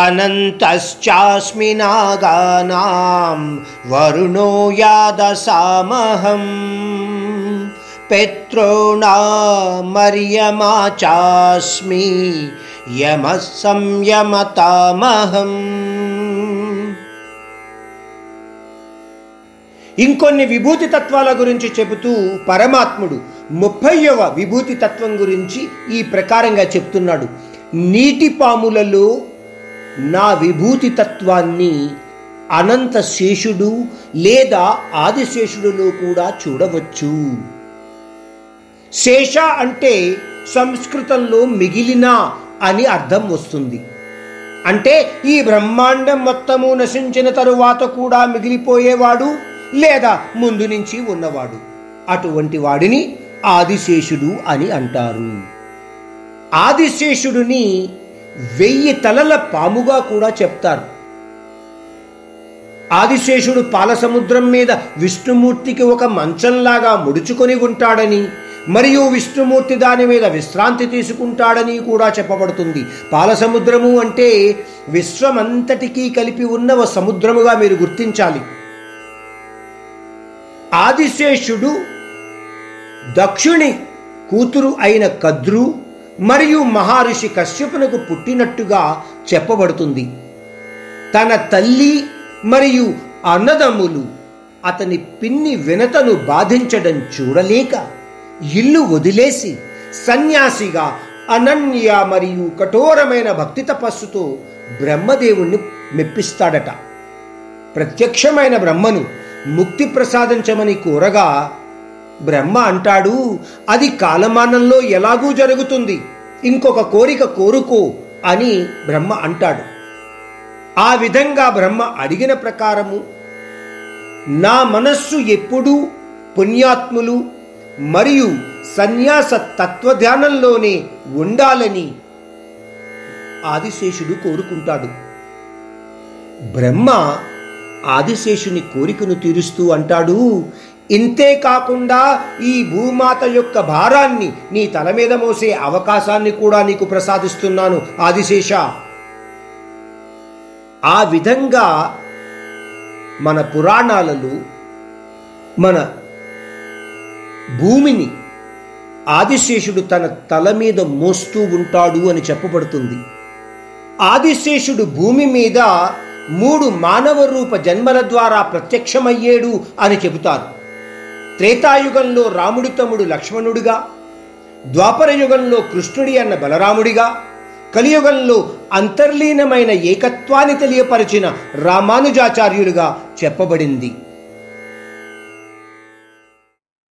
अनन्तश्चास्मि नागानां वरुणो यादसामहं पितॄणामर्यमा चास्मि यमः संयमतामहम् ఇంకొన్ని విభూతి తత్వాల గురించి చెబుతూ పరమాత్ముడు ముప్పైవ విభూతి తత్వం గురించి ఈ ప్రకారంగా చెప్తున్నాడు నీటి పాములలో నా విభూతి తత్వాన్ని అనంత శేషుడు లేదా ఆదిశేషుడులో కూడా చూడవచ్చు. శేష అంటే సంస్కృతంలో మిగిలిన అని అర్థం వస్తుంది. అంటే ఈ బ్రహ్మాండం మొత్తము నశించిన తరువాత కూడా మిగిలిపోయేవాడు లేదా ముందు నుంచి ఉన్నవాడు. అటువంటి వాడిని ఆదిశేషుడు అని అంటారు. ఆదిశేషుడిని వెయ్యి తలల పాముగా కూడా చెప్తారు. ఆదిశేషుడు పాలసముద్రం మీద విష్ణుమూర్తికి ఒక మంచంలాగా ముడుచుకొని ఉంటాడని మరియు విష్ణుమూర్తి దాని మీద విశ్రాంతి తీసుకుంటాడని కూడా చెప్పబడుతుంది. పాలసముద్రము అంటే విశ్వమంతటికీ కలిపి ఉన్న ఒక సముద్రముగా మీరు గుర్తించాలి. ఆదిశేషుడు దక్షుని కూతురు అయిన కద్రు మరియు మహర్షి కశ్యపునకు పుట్టినట్టుగా చెప్పబడుతుంది. తన తల్లి మరియు అన్నదమ్ములు అతని పిన్ని వినతను బాధించడం చూడలేక ఇల్లు వదిలేసి సన్యాసిగా అనన్య మరియు కఠోరమైన భక్తి తపస్సుతో బ్రహ్మదేవుణ్ణి మెప్పిస్తాడట. ప్రత్యక్షమైన బ్రహ్మను ముక్తి ప్రసాదించమని కోరగా బ్రహ్మ అంటాడు అది కాలమానంలో ఎలాగూ జరుగుతుంది ఇంకొక కోరిక కోరుకో అని బ్రహ్మ అంటాడు. ఆ విధంగా బ్రహ్మ అడిగిన ప్రకారము నా మనస్సు ఎప్పుడూ పుణ్యాత్ములు మరియు సన్యాస తత్వధ్యానంలోనే ఉండాలని ఆదిశేషుడు కోరుకుంటాడు. బ్రహ్మ ఆదిశేషుని కోరికను తీరుస్తూ అంటాడు ఇంతే కాకుండా ఈ భూమాత యొక్క భారాన్ని నీ తల మీద మోసే అవకాశాన్ని కూడా నీకు ప్రసాదిస్తున్నాను ఆదిశేష. ఆ విధంగా మన పురాణాలలో మన భూమిని ఆదిశేషుడు తన తల మీద మోస్తూ ఉంటాడు అని చెప్పబడుతుంది. ఆదిశేషుడు భూమి మీద మూడు మానవ రూప జన్మల ద్వారా ప్రత్యక్షమయ్యేడు అని చెబుతారు. త్రేతాయుగంలో రాముడి తమ్ముడు లక్ష్మణుడిగా ద్వాపర యుగంలో కృష్ణుడి అన్న బలరాముడిగా కలియుగంలో అంతర్లీనమైన ఏకత్వాన్ని తెలియపరిచిన రామానుజాచార్యులుగా చెప్పబడింది.